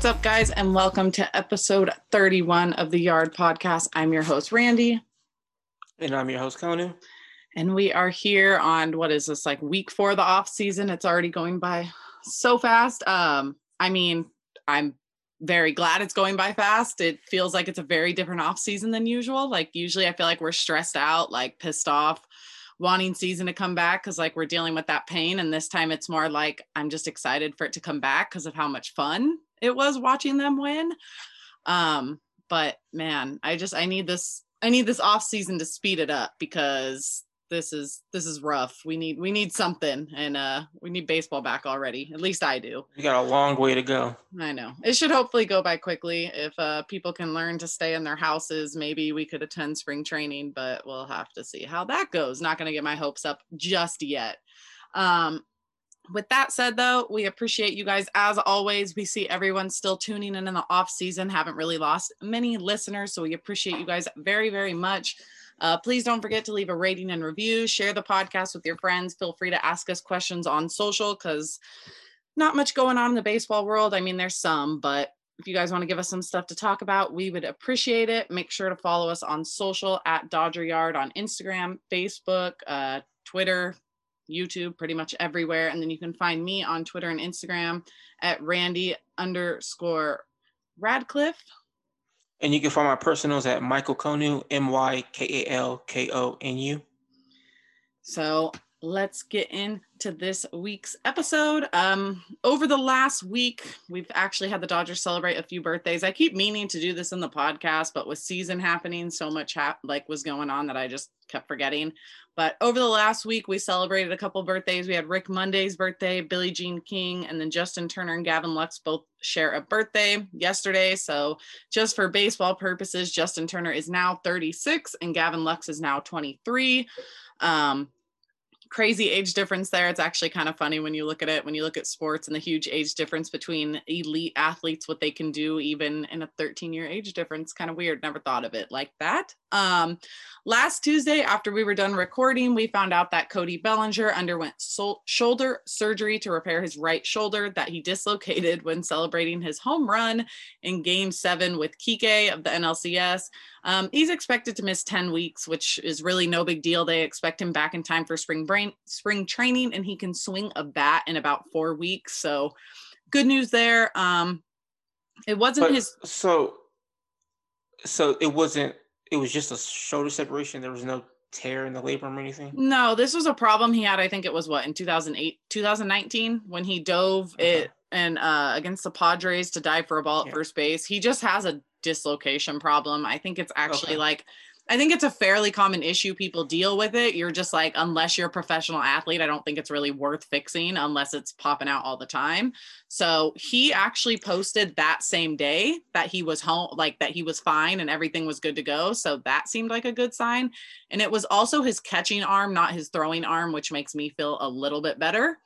What's up, guys, and welcome to episode 31 of the Yard Podcast. I'm your host, Randy. And I'm your host, Konu. And we are here on what is this like week four of the off season? It's already going by so fast. Um, I mean, I'm very glad it's going by fast. It feels like it's a very different off season than usual. Like usually I feel like we're stressed out, like pissed off, wanting season to come back because like we're dealing with that pain. And this time it's more like I'm just excited for it to come back because of how much fun it was watching them win. Um, but man, I just I need this I need this off season to speed it up because this is this is rough. We need we need something and uh we need baseball back already. At least I do. You got a long way to go. I know. It should hopefully go by quickly. If uh people can learn to stay in their houses, maybe we could attend spring training, but we'll have to see how that goes. Not going to get my hopes up just yet. Um with that said though we appreciate you guys as always we see everyone still tuning in in the off season haven't really lost many listeners so we appreciate you guys very very much uh, please don't forget to leave a rating and review share the podcast with your friends feel free to ask us questions on social because not much going on in the baseball world i mean there's some but if you guys want to give us some stuff to talk about, we would appreciate it. Make sure to follow us on social at Dodger Yard on Instagram, Facebook, uh, Twitter, YouTube, pretty much everywhere. And then you can find me on Twitter and Instagram at Randy underscore Radcliffe. And you can find my personals at Mykal Konu, M Y K A L K O N U. So let's get into this week's episode. Um, over the last week, we've actually had the Dodgers celebrate a few birthdays. I keep meaning to do this in the podcast, but with season happening, so much hap- like was going on that I just kept forgetting. But over the last week, we celebrated a couple birthdays. We had Rick Monday's birthday, Billie Jean King, and then Justin Turner and Gavin Lux both share a birthday yesterday. So, just for baseball purposes, Justin Turner is now 36 and Gavin Lux is now 23. Um, crazy age difference there. It's actually kind of funny when you look at it, when you look at sports and the huge age difference between elite athletes, what they can do even in a 13 year age difference. Kind of weird. Never thought of it like that. Um, last Tuesday, after we were done recording, we found out that Cody Bellinger underwent sol- shoulder surgery to repair his right shoulder that he dislocated when celebrating his home run in game seven with Kike of the NLCS. Um, he's expected to miss 10 weeks, which is really no big deal. They expect him back in time for spring brain, spring training, and he can swing a bat in about four weeks. So good news there. Um, it wasn't But his so so it wasn't it was just a shoulder separation. There was no tear in the labrum or anything. no, this was a problem he had. I think it was what in 2008, 2019 when he dove Okay. it and uh against the Padres to dive for a ball at Yeah. first base. He just has a dislocation problem. I think it's actually Okay. like I think it's a fairly common issue. People deal with it. You're just like, unless you're a professional athlete, I don't think it's really worth fixing unless it's popping out all the time. So he actually posted that same day that he was home, like that he was fine and everything was good to go. So that seemed like a good sign. And it was also his catching arm, not his throwing arm, which makes me feel a little bit better.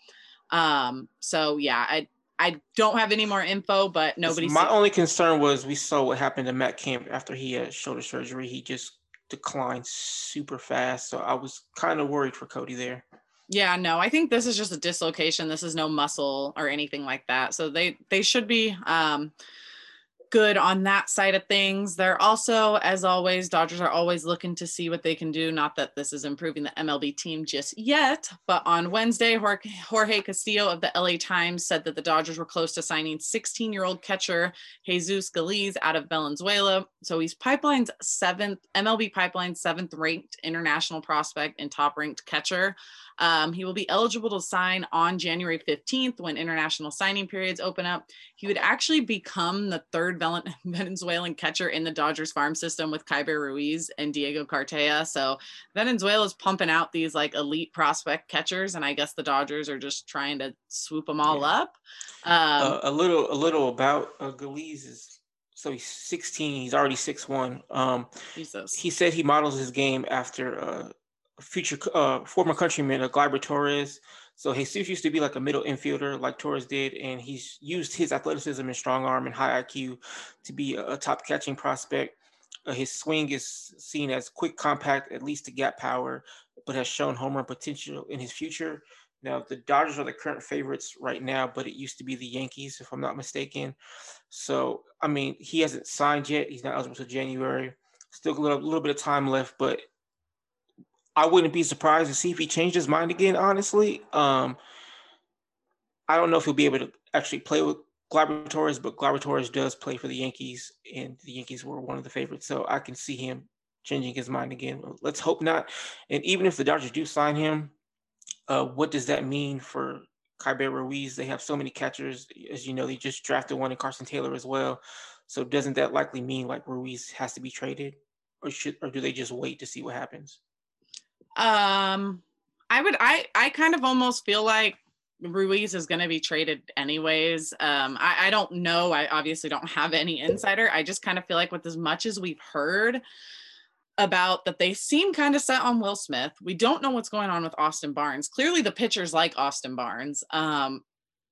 Um, so yeah, I I don't have any more info, but nobody My only concern was we saw what happened to Matt Kemp after he had shoulder surgery. He just declined super fast. So I was kind of worried for Cody there. Yeah, no, I think this is just a dislocation. This is no muscle or anything like that. So they they should be um good on that side of things. They're also, as always, Dodgers are always looking to see what they can do. Not that this is improving the MLB team just yet, but on Wednesday, Jorge Castillo of the LA Times said that the Dodgers were close to signing 16 year old catcher Jesus Galiz out of Venezuela. So he's Pipeline's seventh, MLB Pipeline's seventh ranked international prospect and top ranked catcher. Um, he will be eligible to sign on January 15th when international signing periods open up. He would actually become the third Venezuelan catcher in the Dodgers farm system with Keibert Ruiz and Diego Cartaya. So Venezuela is pumping out these like elite prospect catchers, and I guess the Dodgers are just trying to swoop them all Yeah. up. Um, uh, a little a little about uh, Galiz is so he's 16. He's already 6'1. Um, Jesus. he said he models his game after uh, future uh, former countryman, uh, Gleyber Torres. So Jesus used to be like a middle infielder, like Torres did, and he's used his athleticism and strong arm and high IQ to be a, a top catching prospect. Uh, his swing is seen as quick, compact, at least to gap power, but has shown home run potential in his future. Now the Dodgers are the current favorites right now, but it used to be the Yankees, if I'm not mistaken. So I mean, he hasn't signed yet. He's not eligible until January. Still a little, little bit of time left, but I wouldn't be surprised to see if he changed his mind again. Honestly, um, I don't know if he'll be able to actually play with Gleyber Torres, but Gleyber Torres does play for the Yankees, and the Yankees were one of the favorites. So I can see him changing his mind again. Let's hope not. And even if the Dodgers do sign him, uh, what does that mean for Keibert Ruiz? They have so many catchers. As you know, they just drafted one in Carson Taylor as well. So doesn't that likely mean like Ruiz has to be traded, or should or do they just wait to see what happens? Um, I would. I I kind of almost feel like Ruiz is going to be traded anyways. Um, I, I don't know. I obviously don't have any insider. I just kind of feel like with as much as we've heard about that they seem kind of set on Will Smith. We don't know what's going on with Austin Barnes. Clearly the pitchers like Austin Barnes. Um,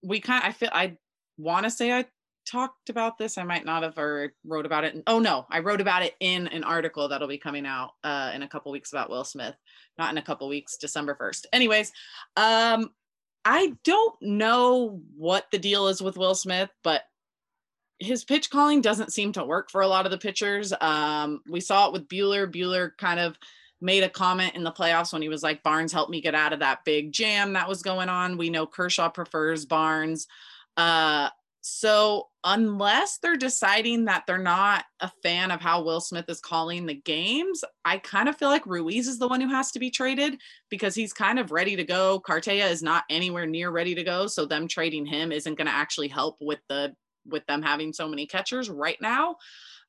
we kind of, I feel I want to say I talked about this. I might not have or wrote about it. Oh no, I wrote about it in an article that'll be coming out uh, in a couple weeks about Will Smith. Not in a couple weeks, December 1st. Anyways, um, I don't know what the deal is with Will Smith, but his pitch calling doesn't seem to work for a lot of the pitchers. Um, we saw it with Buehler. Buehler kind of made a comment in the playoffs when he was like, Barnes helped me get out of that big jam that was going on. We know Kershaw prefers Barnes. Uh, so unless they're deciding that they're not a fan of how Will Smith is calling the games, I kind of feel like Ruiz is the one who has to be traded because he's kind of ready to go. Cartaya is not anywhere near ready to go, so them trading him isn't going to actually help with the with them having so many catchers right now.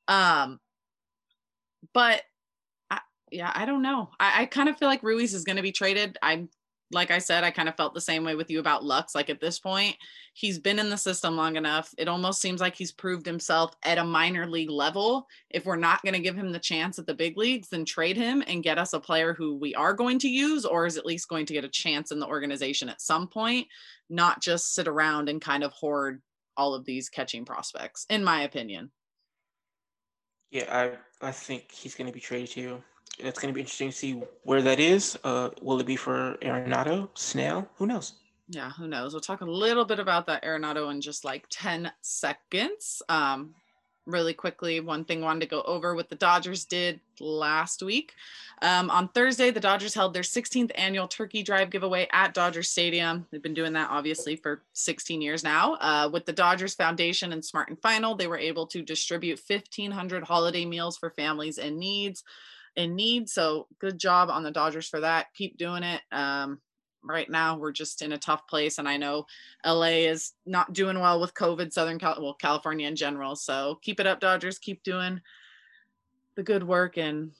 Um, but I, yeah, I don't know. I, I kind of feel like Ruiz is going to be traded. I'm like I said, I kind of felt the same way with you about Lux. Like at this point, he's been in the system long enough. It almost seems like he's proved himself at a minor league level. If we're not going to give him the chance at the big leagues, then trade him and get us a player who we are going to use, or is at least going to get a chance in the organization at some point, not just sit around and kind of hoard all of these catching prospects, in my opinion. Yeah, I I think he's going to be traded too it's going to be interesting to see where that is. Uh, will it be for Arenado, Snell? Who knows? Yeah, who knows? We'll talk a little bit about that Arenado in just like 10 seconds. Um, really quickly, one thing I wanted to go over what the Dodgers did last week. Um, on Thursday, the Dodgers held their 16th annual turkey drive giveaway at Dodger Stadium. They've been doing that obviously for 16 years now. Uh, with the Dodgers Foundation and Smart and Final, they were able to distribute 1,500 holiday meals for families in needs in need. So good job on the Dodgers for that. Keep doing it. Um, right now we're just in a tough place and i know la is not doing well with covid southern Cal- well california in general so keep it up dodgers keep doing the good work and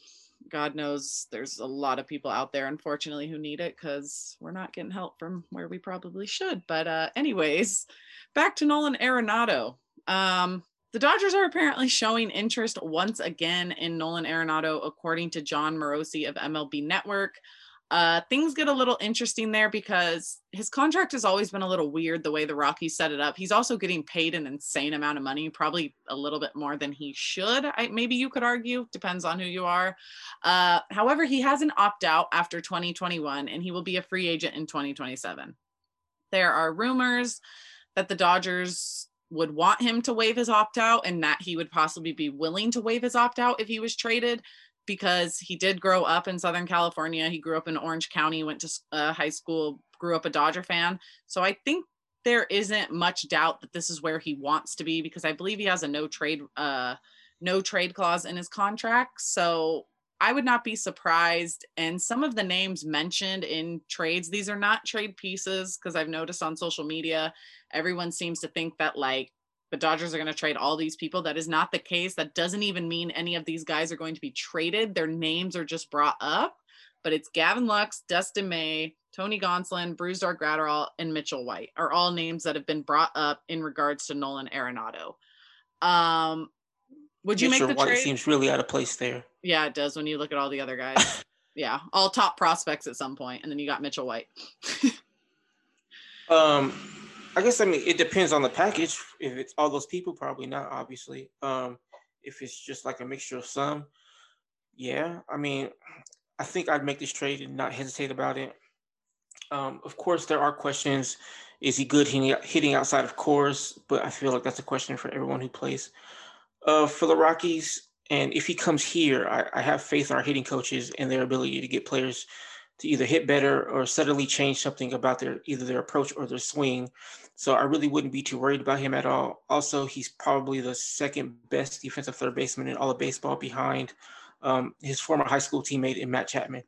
god knows there's a lot of people out there unfortunately who need it because we're not getting help from where we probably should but uh anyways back to nolan arenado um the Dodgers are apparently showing interest once again in Nolan Arenado, according to Jon Morosi of MLB Network. Uh, things get a little interesting there because his contract has always been a little weird the way the Rockies set it up. He's also getting paid an insane amount of money, probably a little bit more than he should. I, maybe you could argue, depends on who you are. Uh, however, he has an opt out after 2021 and he will be a free agent in 2027. There are rumors that the Dodgers would want him to waive his opt out and that he would possibly be willing to waive his opt out if he was traded because he did grow up in Southern California. He grew up in Orange County, went to uh, high school, grew up a Dodger fan. So I think there isn't much doubt that this is where he wants to be because I believe he has a no trade uh no trade clause in his contract. So I would not be surprised. And some of the names mentioned in trades, these are not trade pieces because I've noticed on social media, everyone seems to think that like the Dodgers are going to trade all these people. That is not the case. That doesn't even mean any of these guys are going to be traded. Their names are just brought up, but it's Gavin Lux, Dustin May, Tony Gonsolin, Brusdar Graterol, and Mitchell White are all names that have been brought up in regards to Nolan Arenado. Um, would you Mitchell make the White trade? seems really out of place there. Yeah, it does when you look at all the other guys. yeah, all top prospects at some point, and then you got Mitchell White. um, I guess I mean it depends on the package. If it's all those people, probably not. Obviously, um, if it's just like a mixture of some, yeah. I mean, I think I'd make this trade and not hesitate about it. Um, of course, there are questions. Is he good hitting, hitting outside of course? But I feel like that's a question for everyone who plays. Uh, for the Rockies, and if he comes here, I, I have faith in our hitting coaches and their ability to get players to either hit better or subtly change something about their either their approach or their swing. So I really wouldn't be too worried about him at all. Also, he's probably the second best defensive third baseman in all of baseball behind um, his former high school teammate in Matt Chapman.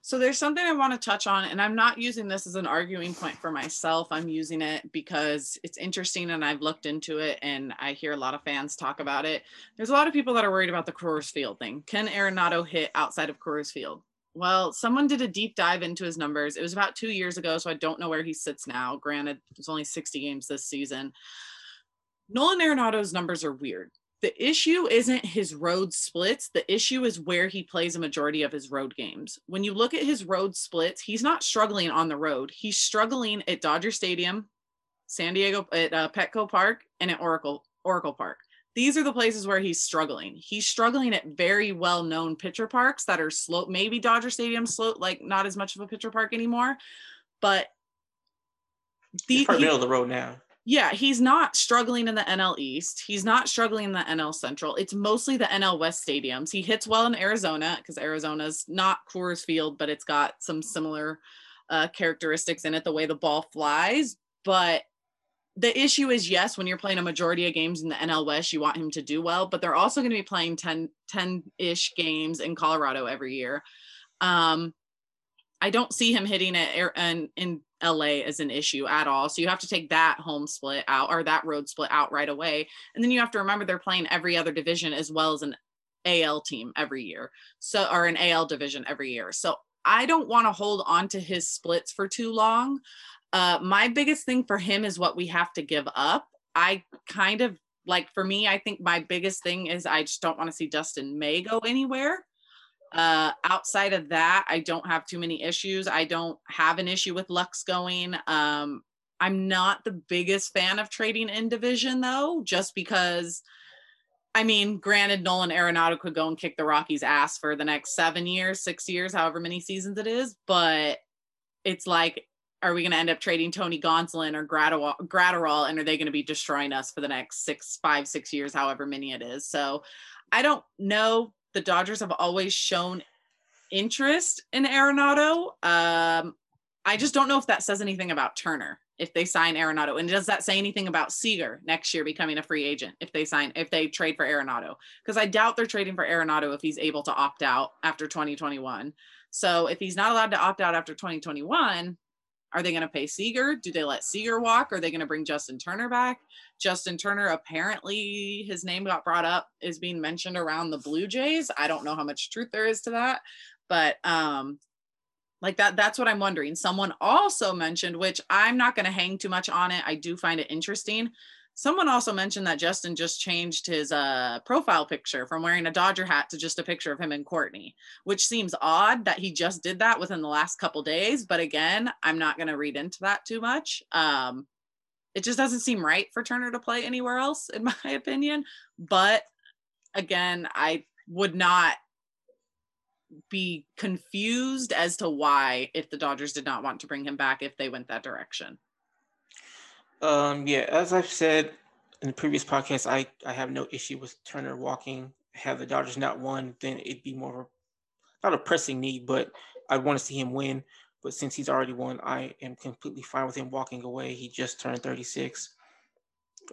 So there's something I want to touch on, and I'm not using this as an arguing point for myself. I'm using it because it's interesting and I've looked into it and I hear a lot of fans talk about it. There's a lot of people that are worried about the Coors Field thing. Can Arenado hit outside of Coors Field? Well, someone did a deep dive into his numbers. It was about two years ago, so I don't know where he sits now. Granted, it's only 60 games this season. Nolan Arenado's numbers are weird the issue isn't his road splits. The issue is where he plays a majority of his road games. When you look at his road splits, he's not struggling on the road. He's struggling at Dodger Stadium, San Diego, at uh, Petco Park, and at Oracle Oracle Park. These are the places where he's struggling. He's struggling at very well-known pitcher parks that are slow. Maybe Dodger Stadium slow, like not as much of a pitcher park anymore, but the he's part middle of the road now yeah, he's not struggling in the NL East. He's not struggling in the NL Central. It's mostly the NL West stadiums. He hits well in Arizona because Arizona's not Coors Field, but it's got some similar uh, characteristics in it, the way the ball flies. But the issue is yes, when you're playing a majority of games in the NL West, you want him to do well, but they're also going to be playing 10 10-ish games in Colorado every year. Um, I don't see him hitting it in, in LA as an issue at all. So you have to take that home split out or that road split out right away. And then you have to remember they're playing every other division as well as an AL team every year. So, or an AL division every year. So I don't want to hold on to his splits for too long. Uh, my biggest thing for him is what we have to give up. I kind of like for me, I think my biggest thing is I just don't want to see Dustin May go anywhere. Uh, outside of that, I don't have too many issues. I don't have an issue with Lux going. Um, I'm not the biggest fan of trading in division though, just because. I mean, granted, Nolan Arenado could go and kick the Rockies' ass for the next seven years, six years, however many seasons it is. But it's like, are we going to end up trading Tony Gonsolin or Graterol, and are they going to be destroying us for the next six, five, six years, however many it is? So I don't know the Dodgers have always shown interest in Arenado. Um, I just don't know if that says anything about Turner if they sign Arenado. And does that say anything about Seager next year becoming a free agent if they sign if they trade for Arenado? Because I doubt they're trading for Arenado if he's able to opt out after 2021. So if he's not allowed to opt out after 2021, are they going to pay Seager? Do they let Seager walk? Are they going to bring Justin Turner back? Justin Turner, apparently, his name got brought up, is being mentioned around the Blue Jays. I don't know how much truth there is to that, but um, like that, that's what I'm wondering. Someone also mentioned, which I'm not going to hang too much on it. I do find it interesting. Someone also mentioned that Justin just changed his uh, profile picture from wearing a Dodger hat to just a picture of him and Courtney, which seems odd that he just did that within the last couple days. But again, I'm not going to read into that too much. Um, it just doesn't seem right for Turner to play anywhere else, in my opinion. But again, I would not be confused as to why if the Dodgers did not want to bring him back if they went that direction. Um, yeah, as I've said in the previous podcast, I, I have no issue with Turner walking. Have the Dodgers not won, then it'd be more of not a pressing need, but I'd want to see him win. But since he's already won, I am completely fine with him walking away. He just turned 36.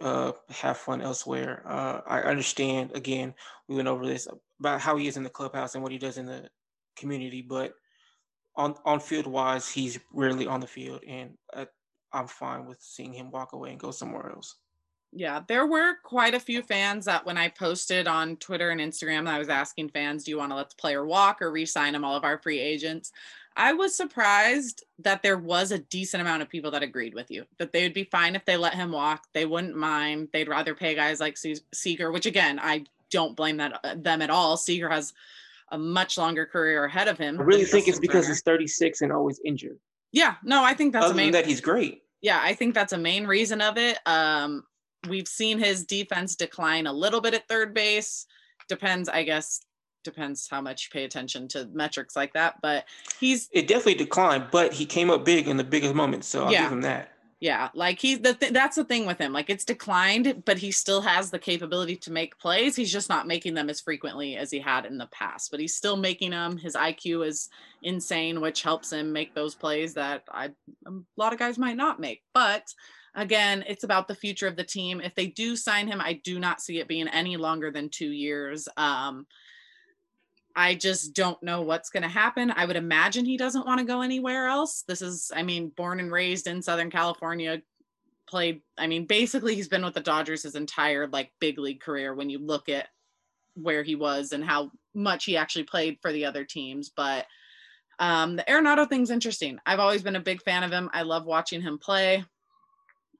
Uh, have fun elsewhere. Uh, I understand. Again, we went over this about how he is in the clubhouse and what he does in the community, but on on field wise, he's rarely on the field, and uh, I'm fine with seeing him walk away and go somewhere else. Yeah, there were quite a few fans that when I posted on Twitter and Instagram, I was asking fans, do you want to let the player walk or re-sign him all of our free agents? I was surprised that there was a decent amount of people that agreed with you that they would be fine if they let him walk. They wouldn't mind. They'd rather pay guys like Seager, which again, I don't blame that uh, them at all. Seager has a much longer career ahead of him. I really think it's because he's 36 and always injured. Yeah, no, I think that's Other main, that he's great. Yeah, I think that's a main reason of it. Um, we've seen his defense decline a little bit at third base. Depends, I guess, depends how much you pay attention to metrics like that. But he's it definitely declined, but he came up big in the biggest moments, so I'll yeah. give him that. Yeah, like he's the th- that's the thing with him. Like it's declined, but he still has the capability to make plays. He's just not making them as frequently as he had in the past, but he's still making them. His IQ is insane, which helps him make those plays that I a lot of guys might not make. But again, it's about the future of the team. If they do sign him, I do not see it being any longer than 2 years. Um I just don't know what's going to happen. I would imagine he doesn't want to go anywhere else. This is, I mean, born and raised in Southern California, played, I mean, basically he's been with the Dodgers his entire like big league career when you look at where he was and how much he actually played for the other teams. But um, the Arenado thing's interesting. I've always been a big fan of him. I love watching him play.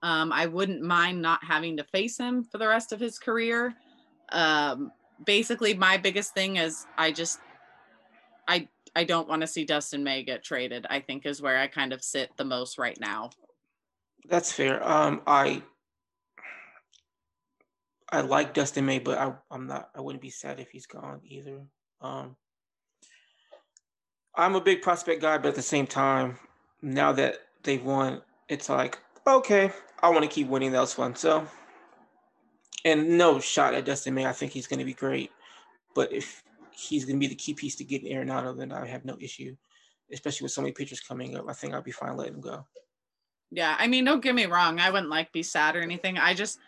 Um, I wouldn't mind not having to face him for the rest of his career. Um, basically my biggest thing is I just I I don't want to see Dustin May get traded. I think is where I kind of sit the most right now. That's fair. Um I I like Dustin May, but I, I'm not I wouldn't be sad if he's gone either. Um I'm a big prospect guy, but at the same time, now that they've won, it's like, okay, I want to keep winning. That was fun. So and no shot at Dustin May. I think he's going to be great, but if he's going to be the key piece to getting Arenado, then I have no issue, especially with so many pitchers coming up. I think I'll be fine letting him go. Yeah, I mean, don't get me wrong. I wouldn't like be sad or anything. I just,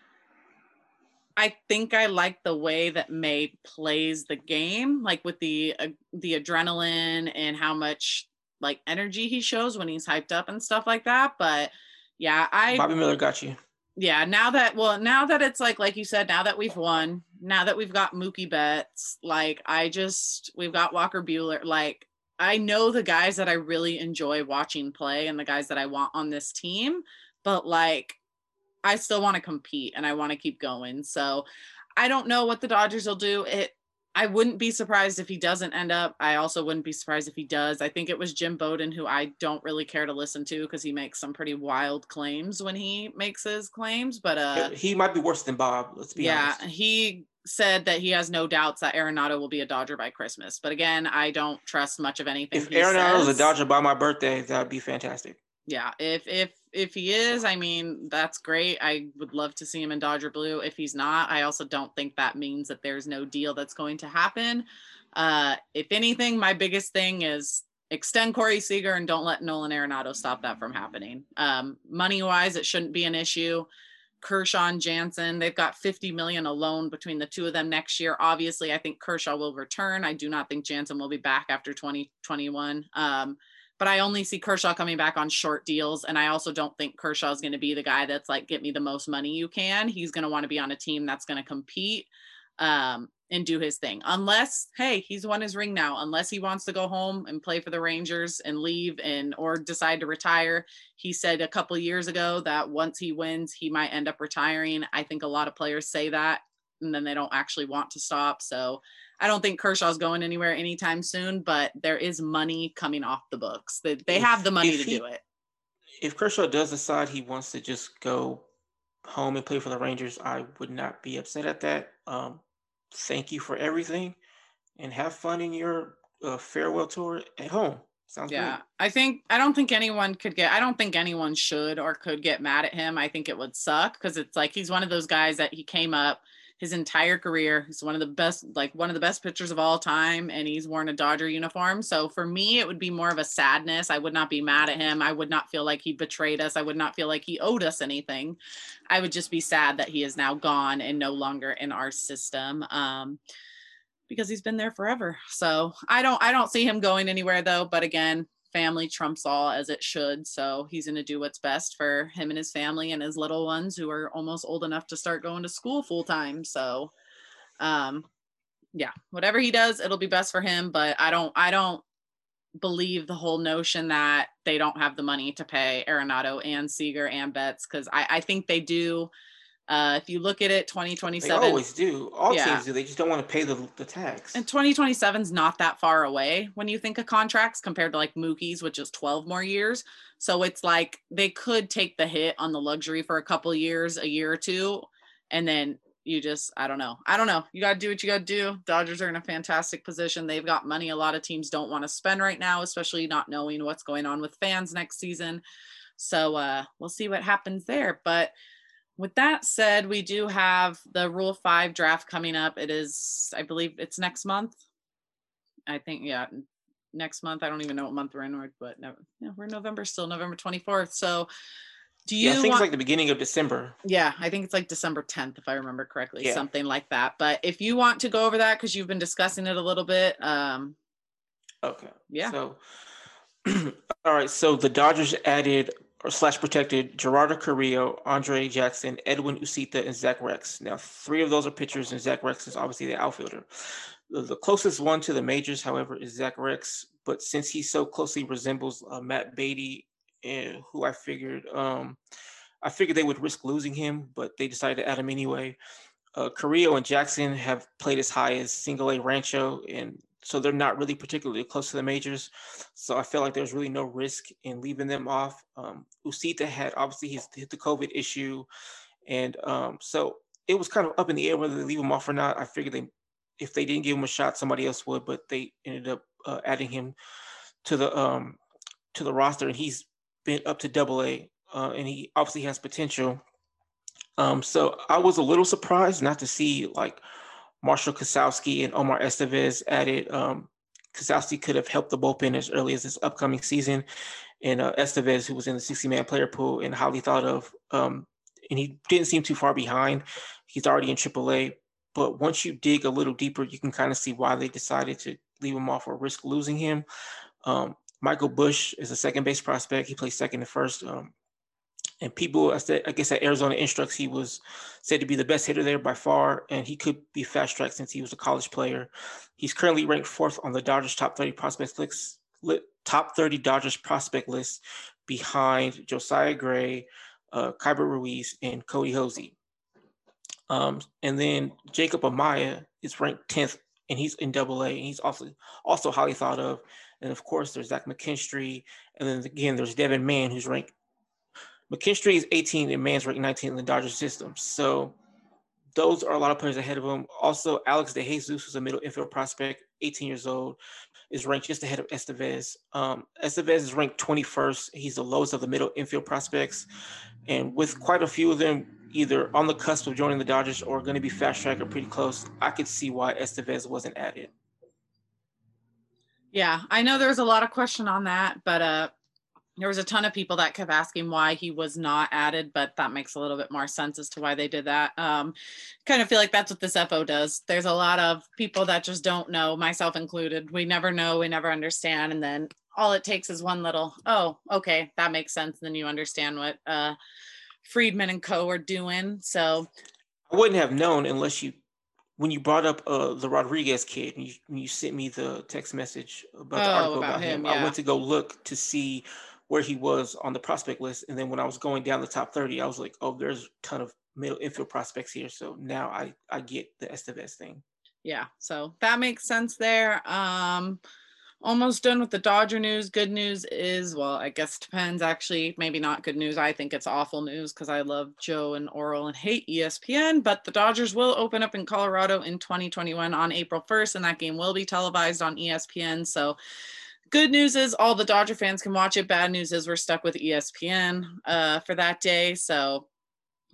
I think I like the way that May plays the game, like with the uh, the adrenaline and how much like energy he shows when he's hyped up and stuff like that. But yeah, I Bobby Miller got you yeah, now that well, now that it's like like you said, now that we've won, now that we've got Mookie Betts, like I just we've got Walker Buehler, like I know the guys that I really enjoy watching play and the guys that I want on this team, but like I still want to compete and I want to keep going. So I don't know what the Dodgers will do. It I wouldn't be surprised if he doesn't end up. I also wouldn't be surprised if he does. I think it was Jim Bowden who I don't really care to listen to because he makes some pretty wild claims when he makes his claims. But uh, he might be worse than Bob. Let's be yeah, honest. he said that he has no doubts that Arenado will be a Dodger by Christmas. But again, I don't trust much of anything. If Arenado is a Dodger by my birthday, that'd be fantastic. Yeah, if if if he is, I mean, that's great. I would love to see him in Dodger blue. If he's not, I also don't think that means that there's no deal that's going to happen. Uh, if anything, my biggest thing is extend Corey Seager and don't let Nolan Arenado stop that from happening. Um, money wise, it shouldn't be an issue. Kershaw and Jansen, they've got 50 million alone between the two of them next year. Obviously, I think Kershaw will return. I do not think Jansen will be back after 2021. Um, but I only see Kershaw coming back on short deals. And I also don't think Kershaw is going to be the guy that's like, get me the most money you can. He's going to want to be on a team that's going to compete um, and do his thing. Unless, hey, he's won his ring now. Unless he wants to go home and play for the Rangers and leave and or decide to retire. He said a couple years ago that once he wins, he might end up retiring. I think a lot of players say that and then they don't actually want to stop. So I don't think Kershaw's going anywhere anytime soon, but there is money coming off the books. They, they if, have the money to he, do it. If Kershaw does decide he wants to just go home and play for the Rangers, I would not be upset at that. Um, thank you for everything and have fun in your uh, farewell tour at home. Sounds good. yeah, great. I think I don't think anyone could get. I don't think anyone should or could get mad at him. I think it would suck because it's like he's one of those guys that he came up his entire career. He's one of the best, like one of the best pitchers of all time, and he's worn a Dodger uniform. So for me, it would be more of a sadness. I would not be mad at him. I would not feel like he betrayed us. I would not feel like he owed us anything. I would just be sad that he is now gone and no longer in our system. Um, because he's been there forever. So I don't I don't see him going anywhere though. But again, family trumps all as it should. So he's going to do what's best for him and his family and his little ones who are almost old enough to start going to school full time. So, um, yeah, whatever he does, it'll be best for him. But I don't, I don't believe the whole notion that they don't have the money to pay Arenado and Seager and Betts because I, I think they do. Uh, if you look at it, 2027. They always do. All yeah. teams do. They just don't want to pay the, the tax. And 2027 is not that far away when you think of contracts compared to like Mookie's, which is 12 more years. So it's like they could take the hit on the luxury for a couple years, a year or two, and then you just I don't know. I don't know. You got to do what you got to do. Dodgers are in a fantastic position. They've got money a lot of teams don't want to spend right now, especially not knowing what's going on with fans next season. So uh we'll see what happens there, but with that said, we do have the Rule 5 draft coming up. It is I believe it's next month. I think yeah, next month. I don't even know what month we're in, but no, yeah, we're November still, November 24th. So do you? Yeah, I think want, it's like the beginning of December. Yeah, I think it's like December 10th, if I remember correctly, yeah. something like that. But if you want to go over that because you've been discussing it a little bit, um, okay, yeah. So, all right. So the Dodgers added slash protected Gerardo Carrillo, Andre Jackson, Edwin Uceta, and Zach Reks. Now, three of those are pitchers, and Zach Reks is obviously the outfielder. The, the closest one to the majors, however, is Zach Reks. But since he so closely resembles uh, Matt Beaty, and who I figured um, I figured they would risk losing him, but they decided to add him anyway. Uh, Carrillo and Jackson have played as high as single A Rancho, and so they're not really particularly close to the majors. So I felt like there's really no risk in leaving them off. Um, Uceta had obviously his, hit the COVID issue, and um, so it was kind of up in the air whether they leave him off or not. I figured they, if they didn't give him a shot, somebody else would, but they ended up uh, adding him to the um, to the roster, and he's been up to double A, uh, and he obviously has potential. Um, so I was a little surprised not to see like Marshall Kasowski and Omar Estevez added. Um, Kasowski could have helped the bullpen as early as this upcoming season, and uh, Estevez, who was in the 60-man player pool and highly thought of, um, and he didn't seem too far behind. He's already in AAA, but once you dig a little deeper, you can kind of see why they decided to leave him off or risk losing him. Um, Michael Busch is a second base prospect. He plays second and first. Um, and people, I, said, I guess at Arizona Instructs, he was said to be the best hitter there by far, and he could be fast tracked since he was a college player. He's currently ranked fourth on the Dodgers top 30 prospects list, top 30 Dodgers prospect list behind Josiah Gray, uh, Keibert Ruiz, and Kody Hoese. Um, and then Jacob Amaya is ranked 10th, and he's in Double A, and he's also also highly thought of. And of course, there's Zach McKinstry. And then again, there's Devin Mann, who's ranked. McKinstry is 18 and ranked 19 in the Dodgers system. So those are a lot of players ahead of him. Also, Alex DeJesus, who's a middle infield prospect, 18 years old, is ranked just ahead of Estevez. Um, Estevez is ranked 21st. He's the lowest of the middle infield prospects. And with quite a few of them either on the cusp of joining the Dodgers or going to be fast track or pretty close, I could see why Estevez wasn't added. Yeah, I know there's a lot of question on that, but uh there was a ton of people that kept asking why he was not added, but that makes a little bit more sense as to why they did that. Um, kind of feel like that's what this FO does. There's a lot of people that just don't know, myself included. We never know, we never understand, and then all it takes is one little, oh, okay, that makes sense. And then you understand what uh, Friedman and Co. are doing. So I wouldn't have known unless you when you brought up uh, the Rodriguez kid, and you, you sent me the text message about the oh, article about, about him, him yeah. I went to go look to see where he was on the prospect list. And then when I was going down the top 30, I was like, oh, there's a ton of middle infield prospects here. So now I, I get the Estevez thing. Yeah. So that makes sense there. Um, almost done with the Dodger news. Good news is, well, I guess depends actually, maybe not good news. I think it's awful news because I love Joe and Orel and hate ESPN, but the Dodgers will open up in Colorado in 2021 on April 1st, and that game will be televised on ESPN. So, good news is all the Dodger fans can watch it. Bad news is we're stuck with ESPN uh, for that day. So,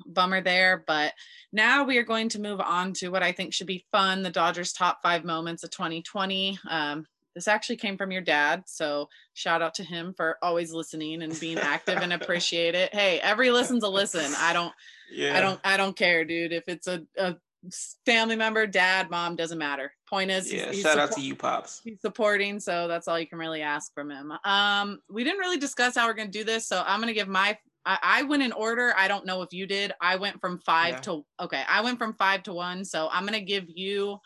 bummer there. But now we are going to move on to what I think should be fun the Dodgers' top five moments of 2020. Um, this actually came from your dad. So shout out to him for always listening and being active and appreciate it. Hey, every listen's a listen. I don't, yeah. I don't, I don't care, dude. If it's a, a family member, dad, mom, doesn't matter. Point is, yeah, he's, shout out to you, pops. He's supporting, so that's all you can really ask from him. Um, we didn't really discuss how we're gonna do this, so I'm gonna give my. I, I went in order. I don't know if you did. I went from five yeah. to okay. I went from five to one, so I'm gonna give you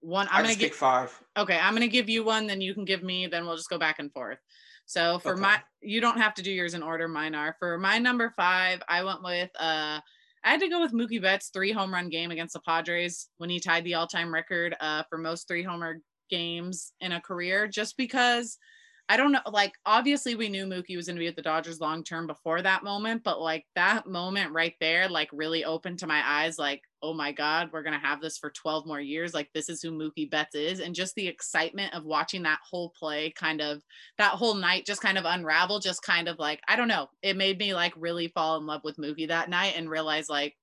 one. I'm gonna get five. Okay, I'm gonna give you one, then you can give me. Then we'll just go back and forth. So for okay. my, you don't have to do yours in order. Mine are for my number five. I went with uh. I had to go with Mookie Betts' three home run game against the Padres when he tied the all time record uh, for most three homer games in a career, just because I don't know. Like, obviously, we knew Mookie was going to be with the Dodgers long term before that moment, but like that moment right there, like, really opened to my eyes. Like, oh my God, we're going to have this for 12 more years. Like, this is who Mookie Betts is. And just the excitement of watching that whole play kind of that whole night just kind of unravel, just kind of like, I don't know. It made me like really fall in love with Mookie that night and realize like,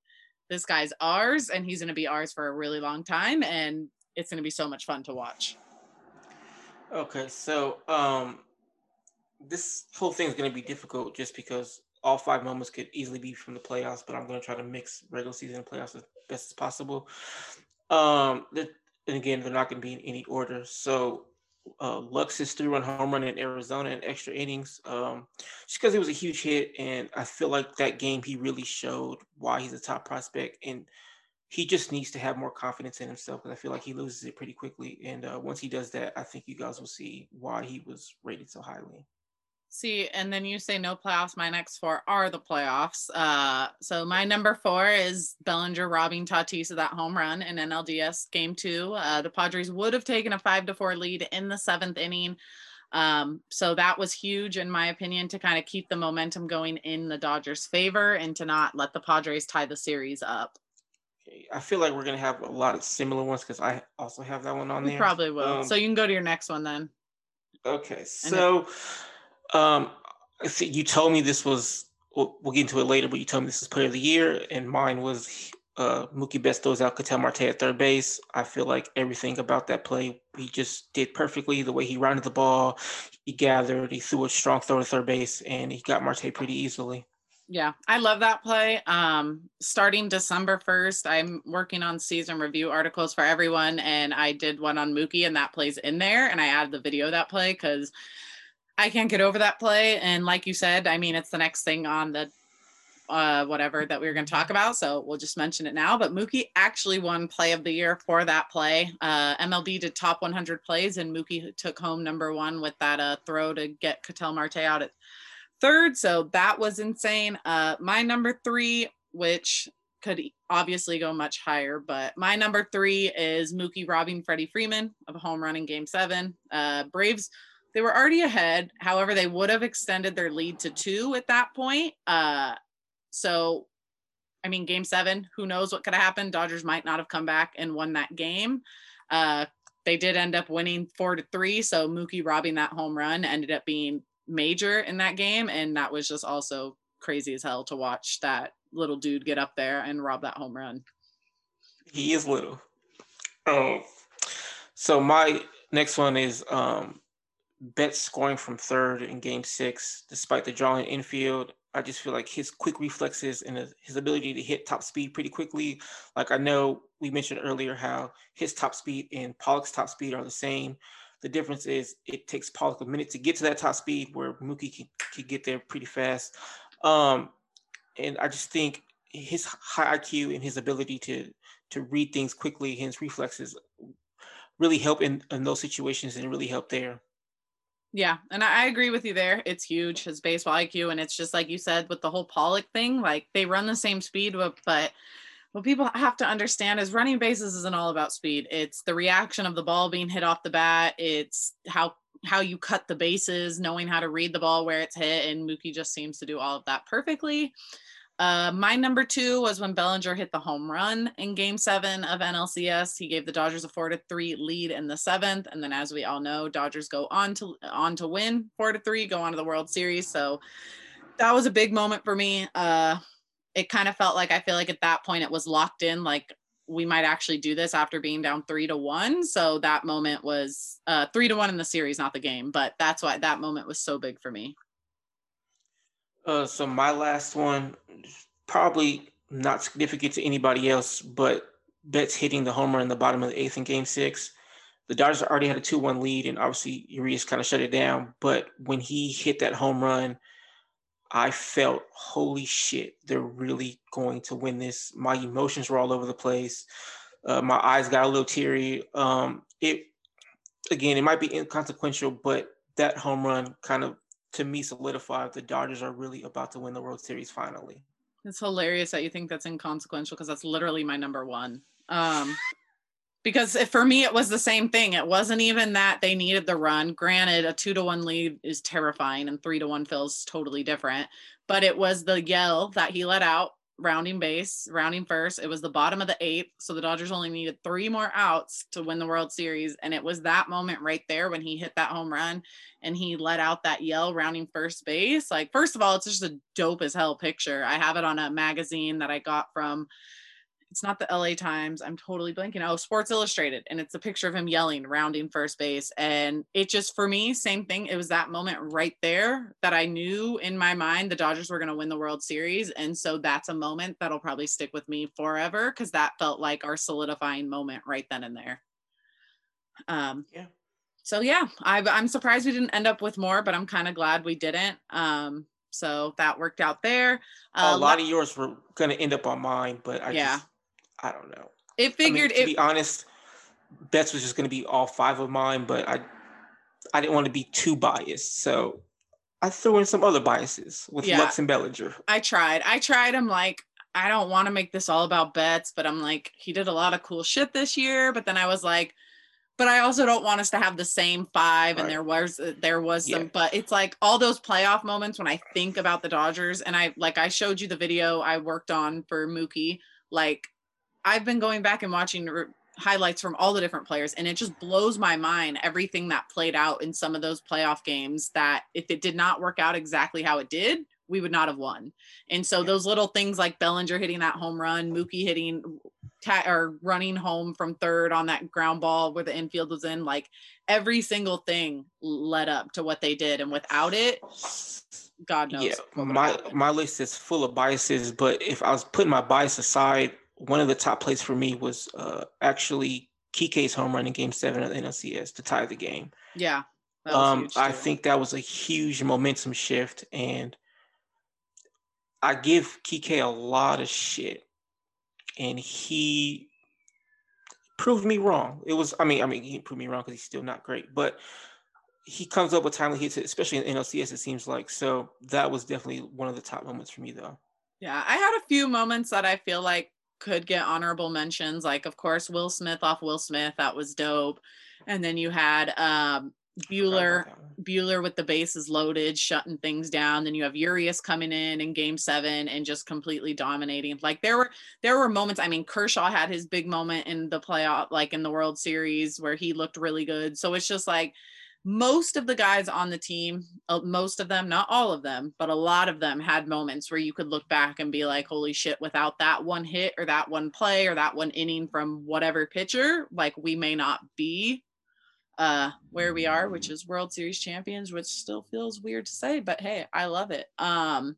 this guy's ours and he's going to be ours for a really long time. And it's going to be so much fun to watch. Okay, so um, this whole thing is going to be difficult just because all five moments could easily be from the playoffs, but I'm going to try to mix regular season and playoffs as best as possible. Um, and again, they're not going to be in any order. So, uh, Lux's three-run home run in Arizona in extra innings, um, just because it was a huge hit, and I feel like that game he really showed why he's a top prospect and he just needs to have more confidence in himself because I feel like he loses it pretty quickly. And uh, once he does that, I think you guys will see why he was rated so highly. See, and then you say no playoffs. My next four are the playoffs. Uh, so my number four is Bellinger robbing Tatis of that home run in NLDS game two. Uh, the Padres would have taken a five to four lead in the seventh inning. Um, so that was huge, in my opinion, to kind of keep the momentum going in the Dodgers' favor and to not let the Padres tie the series up. I feel like we're gonna have a lot of similar ones because I also have that one on there. You probably will. Um, so you can go to your next one then. Okay, so um, see, you told me this was. We'll, we'll, get into it later, but you told me this is player of the year, and mine was uh, Mookie Betts throws out Ketel Marte at third base. I feel like everything about that play he just did perfectly. The way he rounded the ball, he gathered, he threw a strong throw to third base, and he got Marte pretty easily. Yeah, I love that play. Um, starting December 1st, I'm working on season review articles for everyone, and I did one on Mookie, and that plays in there. And I added the video that play because I can't get over that play. And like you said, I mean, it's the next thing on the uh, whatever that we were going to talk about. So we'll just mention it now. But Mookie actually won play of the year for that play. Uh, MLB did top 100 plays, and Mookie took home number one with that uh, throw to get Ketel Marte out at third. So that was insane. Uh, my number three, which could obviously go much higher, but my number three is Mookie robbing Freddie Freeman of a home run in game seven. Uh, Braves, they were already ahead. However, they would have extended their lead to two at that point. Uh, so, I mean, game seven, who knows what could have happened? Dodgers might not have come back and won that game. Uh, they did end up winning four to three. So Mookie robbing that home run ended up being major in that game. And that was just also crazy as hell to watch that little dude get up there and rob that home run. He is little. Um, so my next one is um, Betts scoring from third in game six, despite the drawing infield. I just feel like his quick reflexes and his ability to hit top speed pretty quickly. Like I know we mentioned earlier how his top speed and Pollock's top speed are the same. The difference is it takes Pollock a minute to get to that top speed where Mookie can, can get there pretty fast. Um, and I just think his high IQ and his ability to to read things quickly, his reflexes really help in, in those situations and really help there. Yeah, and I agree with you there. It's huge, his baseball IQ, and it's just like you said with the whole Pollock thing. Like they run the same speed, but what people have to understand is running bases isn't all about speed. It's the reaction of the ball being hit off the bat. It's how how you cut the bases, knowing how to read the ball where it's hit, and Mookie just seems to do all of that perfectly. Uh, my number two was when Bellinger hit the home run in Game Seven of NLCS. He gave the Dodgers a four to three lead in the seventh, and then, as we all know, Dodgers go on to on to win four to three, go on to the World Series. So that was a big moment for me. Uh, it kind of felt like I feel like at that point it was locked in, like we might actually do this after being down three to one. So that moment was uh, three to one in the series, not the game, but that's why that moment was so big for me. Uh, so my last one, probably not significant to anybody else, but Betts hitting the homer in the bottom of the eighth in Game Six. The Dodgers already had a two-one lead, and obviously Urias kind of shut it down. But when he hit that home run, I felt, holy shit, they're really going to win this. My emotions were all over the place. Uh, my eyes got a little teary. Um, it again, it might be inconsequential, but that home run kind of to me solidified the Dodgers are really about to win the World Series finally. It's hilarious that you think that's inconsequential because that's literally my number one. Um, because for me it was the same thing. It wasn't even that they needed the run. Granted, a two to one lead is terrifying, and three to one feels totally different. But it was the yell that he let out rounding base, rounding first. It was the bottom of the eighth. So the Dodgers only needed three more outs to win the World Series. And it was that moment right there when he hit that home run and he let out that yell rounding first base. Like, first of all, it's just a dope as hell picture. I have it on a magazine that I got from it's not the LA Times. I'm totally blanking. Oh, Sports Illustrated. And it's a picture of him yelling, rounding first base. And it just, for me, same thing. It was that moment right there that I knew in my mind the Dodgers were going to win the World Series. And so that's a moment that'll probably stick with me forever because that felt like our solidifying moment right then and there. Um, yeah. So yeah, i am surprised we didn't end up with more, but I'm kind of glad we didn't. Um, so that worked out there. Uh, a lot of yours were going to end up on mine, but I yeah. Just, I don't know. It figured. I mean, to it, be honest, Betts was just going to be all five of mine, but I I didn't want to be too biased, so I threw in some other biases with yeah, Lux and Bellinger. I tried. I tried. I'm like, I don't want to make this all about Betts, but I'm like, he did a lot of cool shit this year. But then I was like, but I also don't want us to have the same five. Right. And there was there was some, but it's like all those playoff moments when I think about the Dodgers, and I like I showed you the video I worked on for Mookie, like I've been going back and watching re- highlights from all the different players, and it just blows my mind everything that played out in some of those playoff games. That if it did not work out exactly how it did, we would not have won. And so those little things like Bellinger hitting that home run, Mookie hitting ta- or running home from third on that ground ball where the infield was in, like every single thing led up to what they did. And without it, God knows. Yeah, my my list is full of biases, but if I was putting my bias aside, one of the top plays for me was uh, actually Kike's home run in Game Seven of the NLCS to tie the game. Yeah, um, I think that was a huge momentum shift, and I give Kike a lot of shit, and he proved me wrong. It was, I mean, I mean, he proved me wrong because he's still not great, but he comes up with timely hits, especially in NLCS. It seems like so. That was definitely one of the top moments for me, though. Yeah, I had a few moments that I feel like could get honorable mentions. Like, of course, Will Smith off Will Smith, that was dope. And then you had um, bueller Buehler with the bases loaded, shutting things down. Then you have Urias coming in in Game Seven and just completely dominating. Like there were there were moments. I mean, Kershaw had his big moment in the playoff, like in the World Series, where he looked really good. So it's just like most of the guys on the team, uh, most of them, not all of them, but a lot of them had moments where you could look back and be like, holy shit, without that one hit or that one play or that one inning from whatever pitcher, like we may not be uh where we are, which is World Series champions, which still feels weird to say, but hey, I love it. Um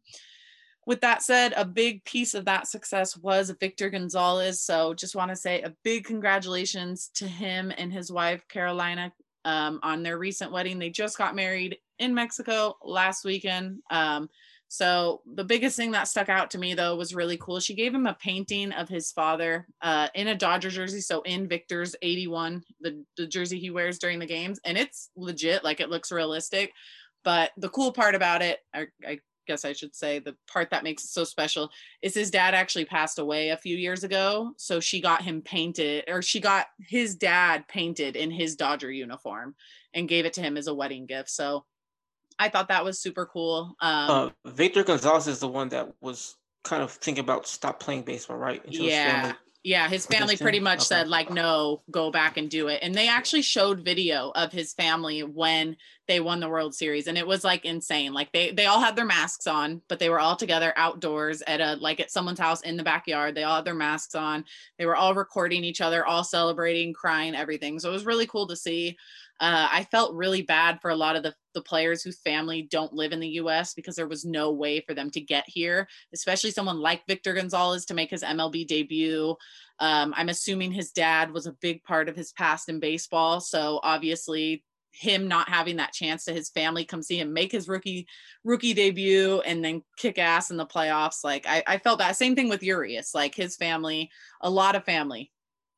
with that said, a big piece of that success was Victor Gonzalez. So just want to say a big congratulations to him and his wife, Carolina um, on their recent wedding. They just got married in Mexico last weekend. Um, so the biggest thing that stuck out to me though was really cool. She gave him a painting of his father uh, in a Dodger jersey, so in Victor's 81, the, the jersey he wears during the games, and it's legit, like it looks realistic. But the cool part about it, I, I guess I should say the part that makes it so special is his dad actually passed away a few years ago. So she got him painted, or she got his dad painted in his Dodger uniform and gave it to him as a wedding gift. So I thought that was super cool. Um, uh, Victor Gonzalez is the one that was kind of thinking about stop playing baseball, right? yeah yeah his family pretty much okay. said like no go back and do it. And they actually showed video of his family when they won the world series and it was like insane. Like they they all had their masks on but they were all together outdoors at a like at someone's house in the backyard. They all had their masks on. They were all recording each other all celebrating crying everything. So it was really cool to see uh, I felt really bad for a lot of the, the players whose family don't live in the US because there was no way for them to get here, especially someone like Victor Gonzalez to make his MLB debut. Um, I'm assuming his dad was a big part of his past in baseball. So obviously, him not having that chance to his family come see him make his rookie rookie debut and then kick ass in the playoffs like I, I felt that same thing with urias like his family a lot of family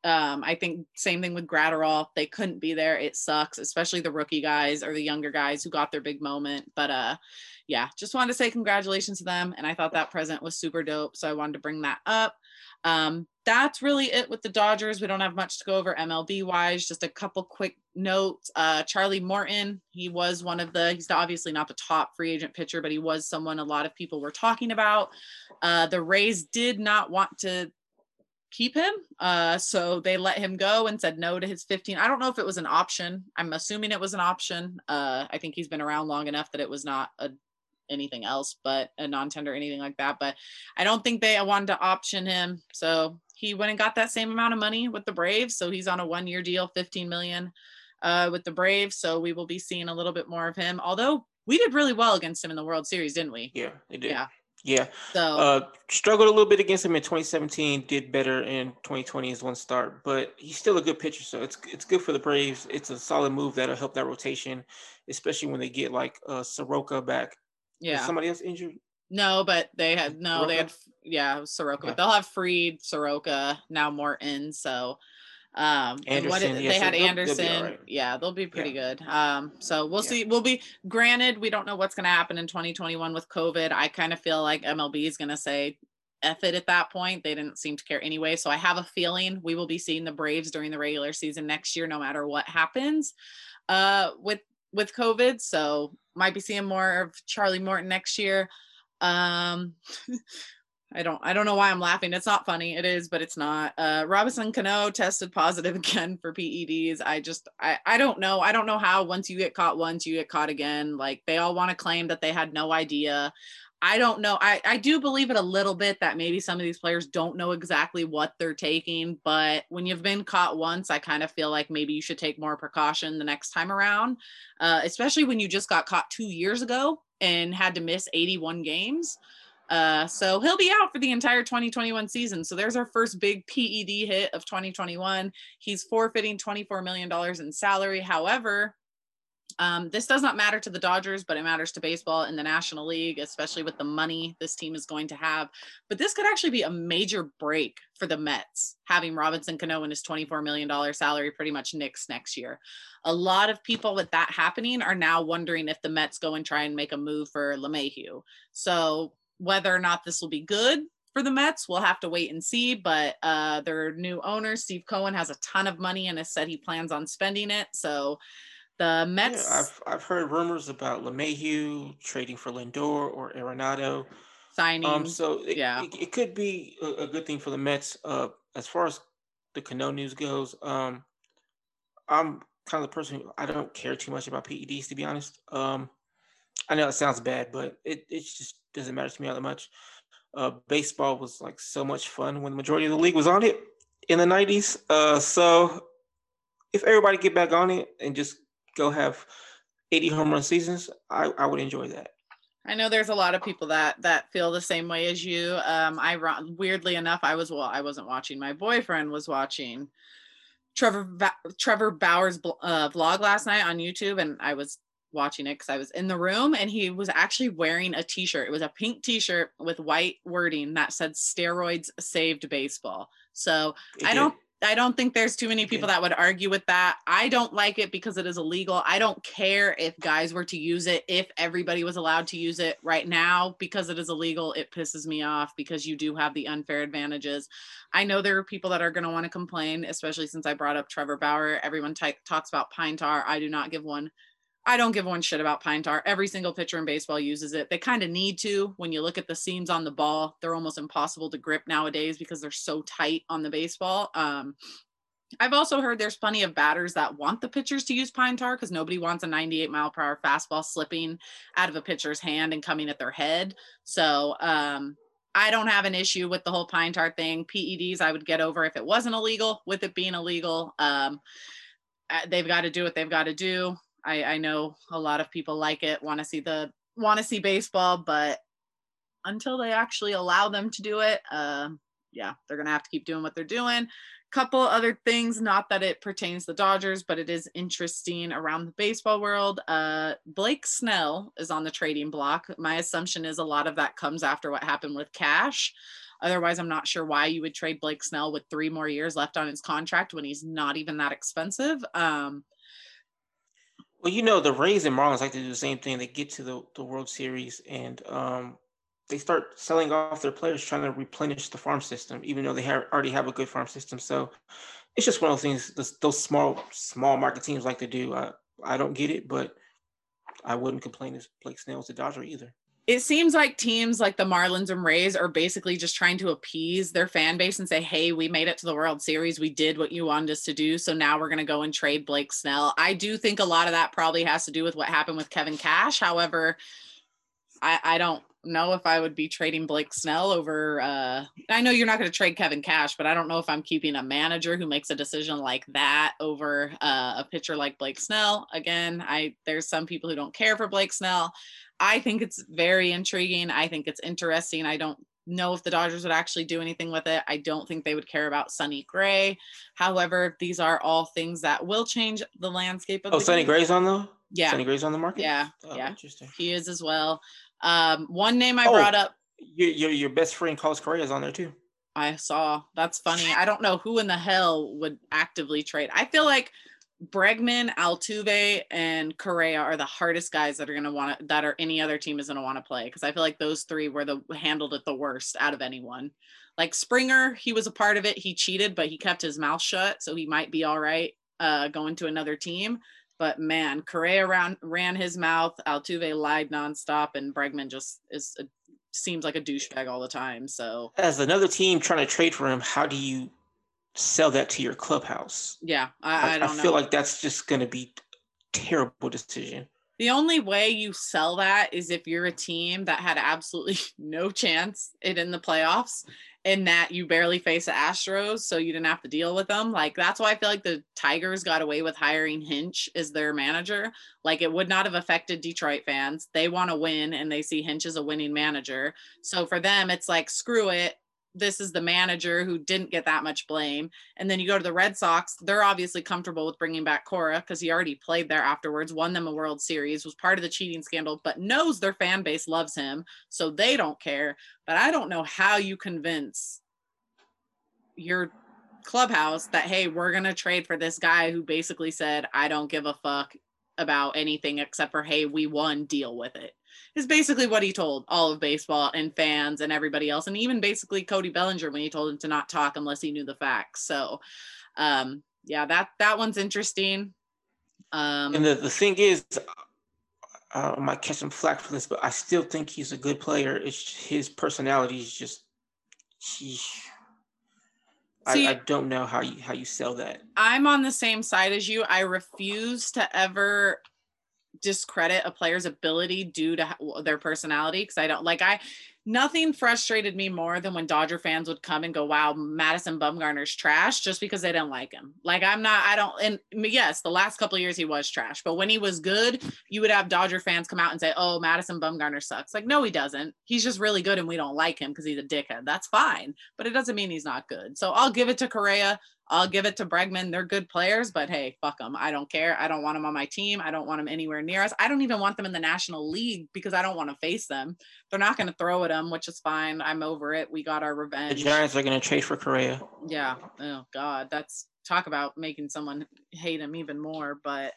Um, I think same thing with Graterol. They couldn't be there. It sucks, especially the rookie guys or the younger guys who got their big moment. But uh, yeah, just wanted to say congratulations to them. And I thought that present was super dope. So I wanted to bring that up. Um, that's really it with the Dodgers. We don't have much to go over MLB wise. Just a couple quick notes. Uh, Charlie Morton, he was one of the, he's obviously not the top free agent pitcher, but he was someone a lot of people were talking about. Uh, the Rays did not want to keep him. Uh, so they let him go and said no to his 15. I don't know if it was an option. I'm assuming it was an option. Uh, I think he's been around long enough that it was not a anything else but a non-tender anything like that but i don't think they wanted to option him so he went and got that same amount of money with the braves so he's on a one year deal 15 million uh, with the braves so we will be seeing a little bit more of him although we did really well against him in the world series didn't we yeah it did yeah yeah. So uh, struggled a little bit against him in 2017. Did better in 2020 as one start, but he's still a good pitcher. So it's it's good for the Braves. It's a solid move that'll help that rotation, especially when they get like uh, Soroka back yeah. Is somebody else injured? No, but they had no, Soroka? they had yeah, Soroka, yeah. but they'll have Fried, Soroka, now Morton. So um Anderson, what it, yeah, they had they'll, Anderson. They'll right. Yeah, they'll be pretty yeah. good. Um, so we'll see. We'll be granted, we don't know what's gonna happen in 2021 with COVID. I kind of feel like MLB is gonna say F it at that point. They didn't seem to care anyway. So I have a feeling we will be seeing the Braves during the regular season next year, no matter what happens. Uh with with COVID. So might be seeing more of Charlie Morton next year. Um, I don't I don't know why I'm laughing. It's not funny. It is, but it's not. Uh, Robinson Cano tested positive again for PEDs. I just I I don't know. I don't know how once you get caught once you get caught again. Like they all want to claim that they had no idea. I don't know. I, I do believe it a little bit that maybe some of these players don't know exactly what they're taking. But when you've been caught once, I kind of feel like maybe you should take more precaution the next time around, uh, especially when you just got caught two years ago and had to miss 81 games. Uh, so he'll be out for the entire 2021 season. So there's our first big PED hit of 2021. He's forfeiting $24 million in salary. However, um, this does not matter to the Dodgers, but it matters to baseball in the National League, especially with the money this team is going to have. But this could actually be a major break for the Mets, having Robinson Cano and his $24 million salary pretty much nixed next year. A lot of people with that happening are now wondering if the Mets go and try and make a move for LeMahieu. So whether or not this will be good for the Mets, we'll have to wait and see. But uh, their new owner, Steve Cohen, has a ton of money and has said he plans on spending it. So the Mets. Yeah, I've I've heard rumors about LeMahieu trading for Lindor or Arenado. Signing. Um, so it, yeah, it, it could be a, a, good thing for the Mets. Uh, as far as the Cano news goes, um, I'm kind of the person who I don't care too much about PEDs to be honest. Um, I know it sounds bad, but it, it just doesn't matter to me all that much. Uh, baseball was like so much fun when the majority of the league was on it in the 90s. Uh, so if everybody get back on it and just go have 80 home run seasons, I, I would enjoy that. I know there's a lot of people that that feel the same way as you. Um, I weirdly enough, I was well, I wasn't watching. My boyfriend was watching Trevor Trevor Bauer's uh, vlog last night on YouTube, and I was watching it because I was in the room, and he was actually wearing a T-shirt. It was a pink T-shirt with white wording that said "Steroids saved baseball." So it I don't I don't think there's too many people that would argue with that. I don't like it because it is illegal. I don't care if guys were to use it, if everybody was allowed to use it right now because it is illegal. It pisses me off because you do have the unfair advantages. I know there are people that are going to want to complain, especially since I brought up Trevor Bauer. Everyone t- talks about pine tar. I do not give one I don't give one shit about pine tar. Every single pitcher in baseball uses it. They kind of need to. When you look at the seams on the ball, they're almost impossible to grip nowadays because they're so tight on the baseball. Um, I've also heard there's plenty of batters that want the pitchers to use pine tar because nobody wants a 98 mile per hour fastball slipping out of a pitcher's hand and coming at their head. So um, I don't have an issue with the whole pine tar thing. PEDs I would get over if it wasn't illegal. With it being illegal, um, uh, they've got to do what they've got to do. I, I know a lot of people like it, want to see the want to see baseball, but until they actually allow them to do it, uh, yeah, they're gonna have to keep doing what they're doing. Couple other things, not that it pertains the Dodgers, but it is interesting around the baseball world. Uh, Blake Snell is on the trading block. My assumption is a lot of that comes after what happened with Cash. Otherwise, I'm not sure why you would trade Blake Snell with three more years left on his contract when he's not even that expensive. Um, well, you know, the Rays and Marlins like to do the same thing. They get to the, the World Series and um, they start selling off their players, trying to replenish the farm system, even though they have, already have a good farm system. So it's just one of those things those, those small small market teams like to do. I, I don't get it, but I wouldn't complain if Blake Snell was a Dodger either. It seems like teams like the Marlins and Rays are basically just trying to appease their fan base and say, hey, we made it to the World Series. We did what you wanted us to do. So now we're going to go and trade Blake Snell. I do think a lot of that probably has to do with what happened with Kevin Cash. However, I, I don't know if I would be trading Blake Snell over. Uh, I know you're not going to trade Kevin Cash, but I don't know if I'm keeping a manager who makes a decision like that over uh, a pitcher like Blake Snell. Again, I there's some people who don't care for Blake Snell. I think it's very intriguing. I think it's interesting. I don't know if the Dodgers would actually do anything with it. I don't think they would care about Sonny Gray. However, these are all things that will change the landscape of. Oh, Sonny Gray's on though. Yeah, Sonny Gray's on the market. Yeah, oh, yeah, interesting. He is as well. Um, one name I Oh. brought up, Your, your your best friend Carlos Correa is on there too. I saw. That's funny. I don't know who in the hell would actively trade. I feel like Bregman, Altuve, and Correa are the hardest guys that are going to want to, that are any other team is going to want to play. Cause I feel like those three were the handled it the worst out of anyone. Like Springer, he was a part of it. He cheated, but he kept his mouth shut. So he might be all right uh, going to another team. But man, Correa ran, ran his mouth. Altuve lied nonstop, and Bregman just is a, seems like a douchebag all the time. So As another team trying to trade for him, how do you sell that to your clubhouse? yeah, I, I don't know. feel like that's just going to be terrible decision. The only way you sell that is if you're a team that had absolutely no chance in, in the playoffs and that you barely face the Astros, so you didn't have to deal with them. Like that's why I feel like the Tigers got away with hiring Hinch as their manager. Like it would not have affected Detroit fans. They want to win and they see Hinch as a winning manager. So for them, it's like screw it. This is the manager who didn't get that much blame. And then you go to the Red Sox, they're obviously comfortable with bringing back Cora because he already played there afterwards, won them a World Series, was part of the cheating scandal, but knows their fan base loves him. So they don't care. But I don't know how you convince your clubhouse that, hey, we're going to trade for this guy who basically said, I don't give a fuck about anything except for, hey, we won, deal with it is basically what he told all of baseball and fans and everybody else, and even basically Cody Bellinger when he told him to not talk unless he knew the facts. So, um, yeah, that that one's interesting. Um, And the, the thing is, I might catch some flack for this, but I still think he's a good player. It's his personality is just he. I, I don't know how you how you sell that. I'm on the same side as you. I refuse to ever discredit a player's ability due to their personality because I don't like I nothing frustrated me more than when Dodger fans would come and go, "Wow, Madison Bumgarner's trash," just because they didn't like him. Like I'm not, I don't, and yes, the last couple years he was trash, but when he was good, you would have Dodger fans come out and say, "Oh, Madison Bumgarner sucks." Like, no, he doesn't. He's just really good, and we don't like him because he's a dickhead. That's fine, but it doesn't mean he's not good. So I'll give it to Correa. I'll give it to Bregman. They're good players, but hey, fuck them. I don't care. I don't want them on my team. I don't want them anywhere near us. I don't even want them in the National League because I don't want to face them. They're not going to throw at them, which is fine. I'm over it. We got our revenge. The. Giants are going to trade for Correa. Yeah. Oh God, that's talk about making someone hate him even more. But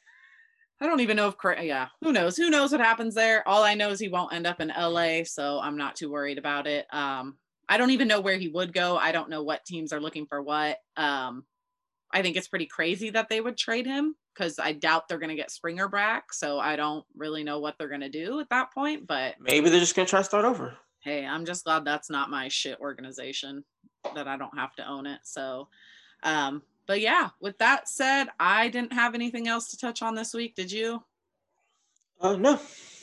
I don't even know if Correa. Yeah, who knows? Who knows what happens there? All I know is he won't end up in LA, so I'm not too worried about it. Um, I don't even know where he would go. I don't know what teams are looking for what. Um, I think it's pretty crazy that they would trade him because I doubt they're going to get Springer back. So I don't really know what they're going to do at that point. But Maybe they're just going to try to start over. hey, I'm just glad that's not my shit organization that I don't have to own it. So, um, but yeah, with that said, I didn't have anything else to touch on this week. Did you? Uh, no.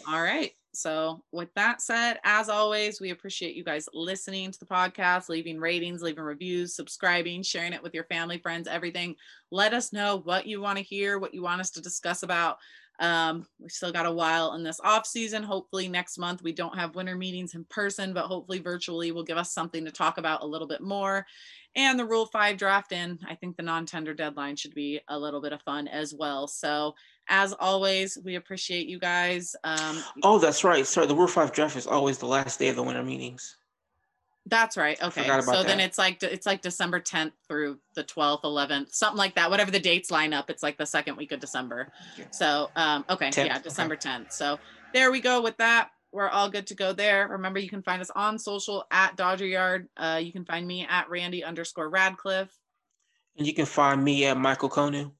All right. So, with that said, as always, we appreciate you guys listening to the podcast, leaving ratings, leaving reviews, subscribing, sharing it with your family, friends, everything. Let us know what you want to hear, what you want us to discuss about. Um, we still got a while in this off season. Hopefully, next month we don't have winter meetings in person, but hopefully, virtually will give us something to talk about a little bit more. And the Rule 5 draft in, I think the non tender deadline should be a little bit of fun as well. So, as always, we appreciate you guys. Um, Oh, that's right. Sorry, the Rule 5 draft is always the last day of the winter meetings. That's right. Okay. So then it's like it's like December 10th through the 12th, 11th, something like that. Whatever the dates line up, it's like the second week of December. So um okay, 10th, yeah, December okay. 10th. So there we go with that. We're all good to go there. Remember, you can find us on social at Dodger Yard. Uh, you can find me at Randy underscore Radcliffe. And you can find me at Mykal Konu.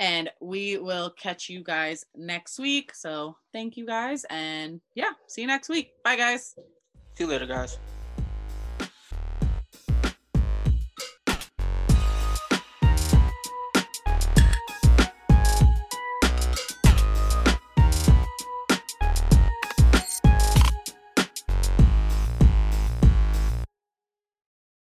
And we will catch you guys next week. So thank you guys. And yeah, see you next week. Bye, guys. See you later, guys.